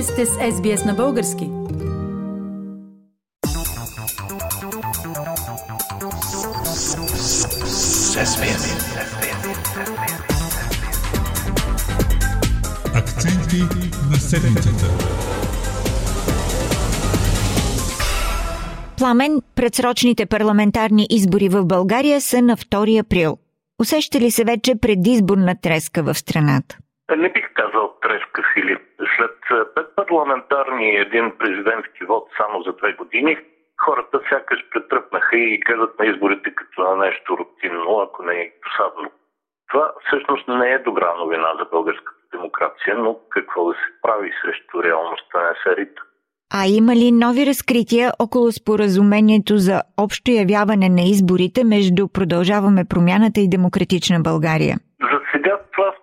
Вие сте с SBS на български. Акценти на седмицата. Пламен, предсрочните парламентарни избори в България са на 2 април. Усеща ли се вече предизборна треска в страната? Не бих казал треска, Филип. След пет парламентарни един президентски вод само за две години, хората сякаш претръпнаха и гледат на изборите като на нещо рутинно, ако не е досадно. Това всъщност не е добра новина за българската демокрация, но какво да се прави срещу реалността не се рита. А има ли нови разкрития около споразумението за общо явяване на изборите между Продължаваме промяната и Демократична България?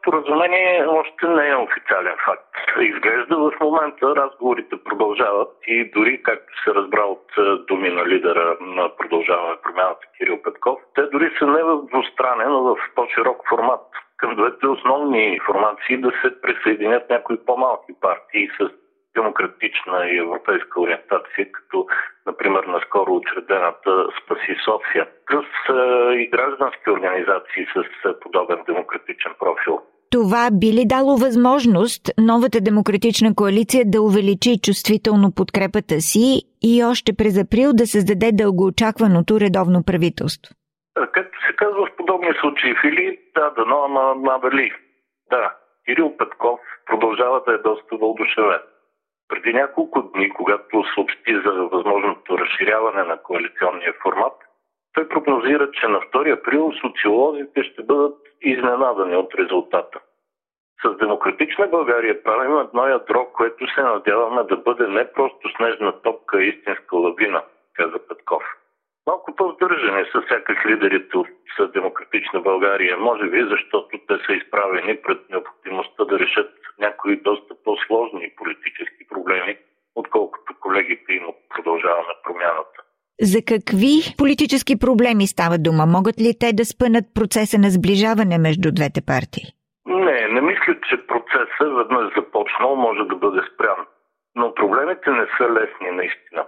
Споразумение още не е официален факт. Изглежда в момента разговорите продължават и дори както се разбра от думи на лидера на Продължаваме промяната Кирил Петков, те дори са не в двустранен, но в по-широк формат. Към двете основни информации да се присъединят някои по-малки партии с демократична и европейска ориентация, като например наскоро учредената Спаси София, плюс и граждански организации с подобен демократичен профил. Това би ли дало възможност новата демократична коалиция да увеличи чувствително подкрепата си и още през април да създаде дългоочакваното редовно правителство? Както се казва в подобни случаи, Фили, да, да, но, ама, дали. Да, Кирил Петков продължава да е доста вълдушевен. Преди няколко дни, когато съобщи за възможното разширяване на коалиционния формат, той прогнозира, че на 2 април социолозите ще бъдат изненадани от резултата. С демократична България правим едно ядро, което се надяваме да бъде не просто снежна топка, а истинска лавина, каза Петков. Малко по-здържани са сякаш лидерите от демократична България, може би защото те са изправени пред необходимостта да решат някои доста по-сложни политически проблеми, отколкото колегите им продължаваме промяната. За какви политически проблеми става дума? Могат ли те да спънат процеса на сближаване между двете партии? Не, не мисля, че процесът веднъж започнал може да бъде спрян. Но проблемите не са лесни наистина.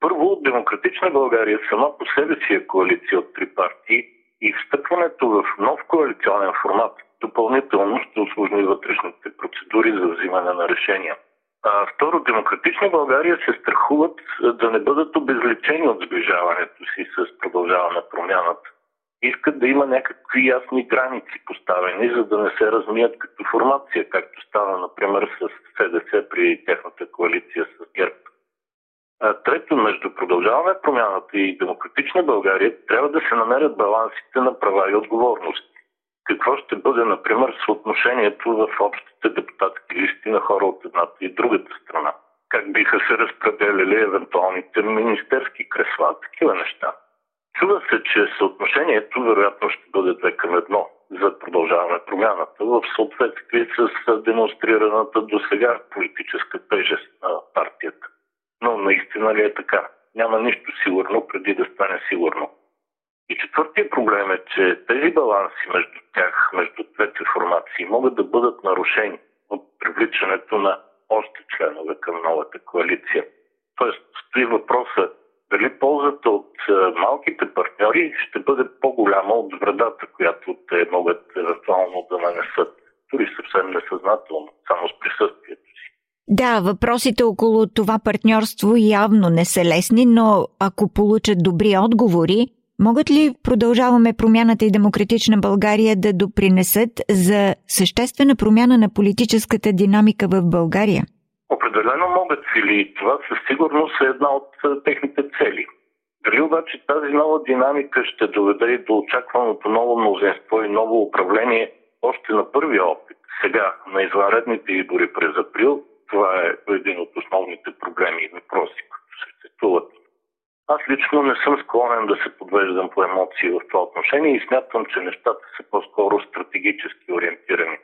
Първо, Демократична България сама по себе си е коалиция от три партии и встъпването в нов коалиционен формат допълнително ще осложни вътрешните процедури за взимане на решения. А второ, Демократична България се страхуват да не бъдат обезличени от сближаването си с продължаване промяната. Искат да има някакви ясни граници поставени, за да не се размият като формация, както стана, например, с СДС при техната коалиция с ГЕРБ. Трето, между продължаване промяната и демократична България трябва да се намерят балансите на права и отговорности. Какво ще бъде, например, съотношението в общите депутатски листи на хора от едната и другата страна? Как биха се разпределили евентуалните министерски кресла? Такива неща. Чува се, че съотношението вероятно ще бъде две към едно за продължаване промяната в съответствие с демонстрираната до сега политическа тежест на партията. Но наистина ли е така? Няма нищо сигурно преди да стане сигурно. И четвъртия проблем е, че тези баланси между тях, между двете формации, могат да бъдат нарушени от привличането на още членове към новата коалиция. Тоест, стои въпроса дали ползата от малките партньори ще бъде по-голяма от вредата, която те могат евентуално да нанесат, дори съвсем несъзнателно, само с присъствието си. Да, въпросите около това партньорство явно не са лесни, но ако получат добри отговори, могат ли продължаваме промяната и демократична България да допринесат за съществена промяна на политическата динамика в България? Определено могат, Фили. Това със сигурност е една от техните цели. Дали обаче тази нова динамика ще доведе до очакваното ново мнозинство и ново управление още на първия опит, сега на извънредните избори през април, това е един от основните проблеми и въпроси, които съществуват. Аз лично не съм склонен да се подвеждам по емоции в това отношение и смятам, че нещата са по-скоро стратегически ориентирани.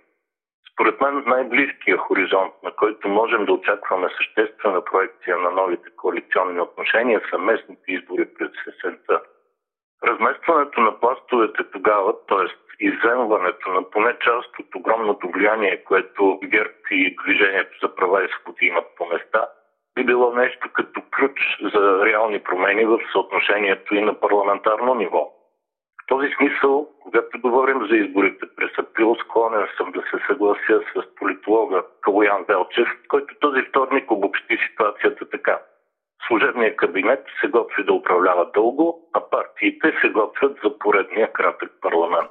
Според мен най-близкият хоризонт, на който можем да очакваме съществена проекция на новите коалиционни отношения са местните избори през есента. Разместването на пластовете тогава, т.е. изземването на поне част от огромното влияние, което ГЕРБ и Движението за права и свободи имат по места, било нещо като ключ за реални промени в съотношението и на парламентарно ниво. В този смисъл, когато говорим за изборите през април, склонен съм да се съглася с политолога Калуян Велчев, който този вторник обобщи ситуацията така. Служебният кабинет се готви да управлява дълго, а партиите се готвят за поредния кратък парламент.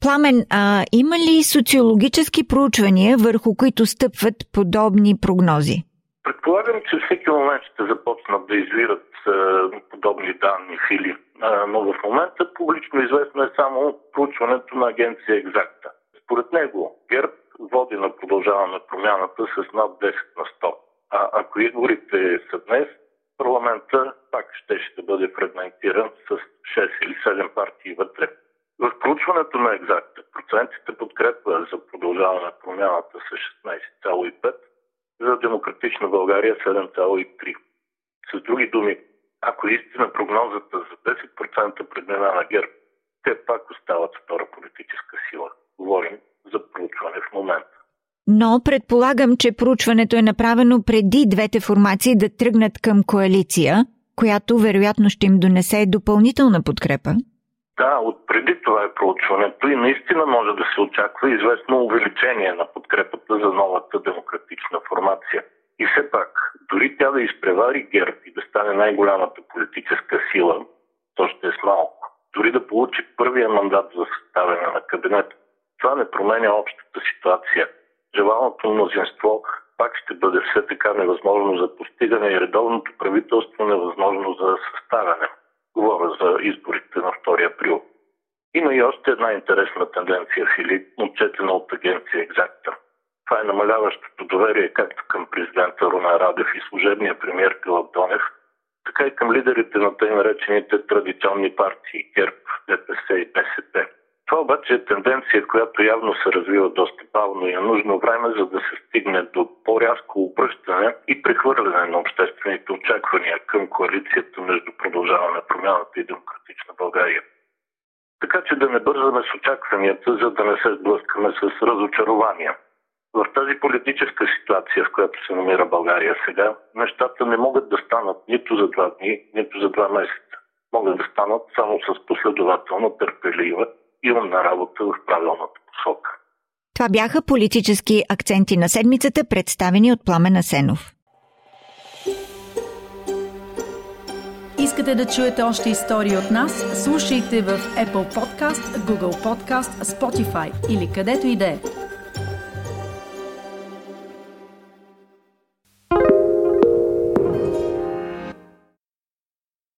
Пламен, а има ли социологически проучвания, върху които стъпват подобни прогнози? Предполагам, че всеки момент ще започнат да извират е, подобни данни фили, но в момента публично известно е само проучването на агенция Екзакта. Според него ГЕРБ води на продължаване промяната с над 10 на 100. А ако изборите са днес, парламента пак ще, ще бъде фрагментиран с 6 или 7 партии вътре. В проучването на екзакта процентите подкрепа за продължаване на промяната с 16,5, за демократична България 7,3. С други думи, ако истина прогнозата за 10% предмена на ГЕРБ, те пак остават втора политическа сила. Говорим за проучване в момента. Но предполагам, че проучването е направено преди двете формации да тръгнат към коалиция, която вероятно ще им донесе допълнителна подкрепа. Да, от преди това е проучването и наистина може да се очаква известно увеличение на подкрепата за новата демократична формация. И все пак, дори тя да изпревари ГЕРБ и да стане най-голямата политическа сила, то ще е с малко. Дори да получи първия мандат за съставяне на кабинет, това не променя общата ситуация. Желаното мнозинство пак ще бъде все така невъзможно за постигане и редовното правителство невъзможно за съставяне. Говоря за изборите на 2 април. Има и още една интересна тенденция, Филип, отчетена от агенция Екзакта. Това е намаляващото доверие както към президента Руна Радев и служебния премьер Килъп Донев, така и към лидерите на тъй наречените традиционни партии ГЕРБ, ДПС и БСП. Това обаче е тенденция, която явно се развива доста бавно и е нужно време, за да се стигне до по-рязко обръщане и прехвърляне на обществените очаквания към коалицията между продължаване промяната и демократична България. Така че да не бързаме с очакванията, за да не се сблъскаме с разочарования. В тази политическа ситуация, в която се намира България сега, нещата не могат да станат нито за два дни, нито за два месеца. Могат да станат само с последователна, търпелива и умна работа в правилната посока. Това бяха политически акценти на седмицата, представени от Пламен Асенов. Искате да чуете още истории от нас? Слушайте в Apple Podcast, Google Podcast, Spotify или където и да е.